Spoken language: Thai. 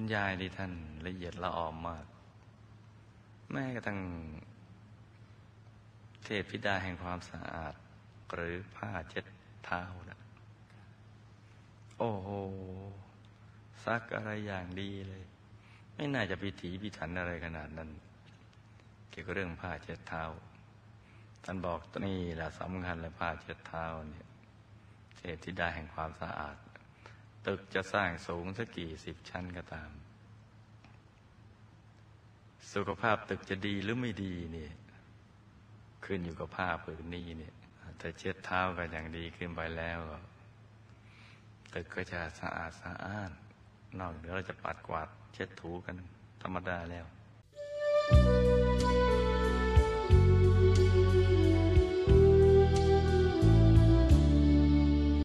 ณยายที่ท่านละเอียดละออมมาก แม้กระทั่งเทพธิดาแห่งความสะอาด หรือผ้าเช็ดเท้านะโอ้โหซักอะไรอย่างดีเลย ไม่น่าจะพิถีพิถันอะไรขนาดนั้น เกี่ยวกับเรื่องผ้าเช็ดเท้า ท่านบอกนี่แหละสำคัญเลยผ้าเช็ดเท้าเนี่ยเทพธิดาแห่งความสะอาด ตึกจะสร้างสูงสักกี่สิบชั้นก็ตาม สุขภาพตึกจะดีหรือไม่ดีเนี่ยขึ้นอยู่กับผ้าผืนนี้เนี่ยแต่เช็ดเท้ากันอย่างดีขึ้นไปแล้วตึกก็จะสะอาดสะอ้าน นอกเหนือเราจะปัดกวาดเช็ดถูกันธรรมดาแล้ว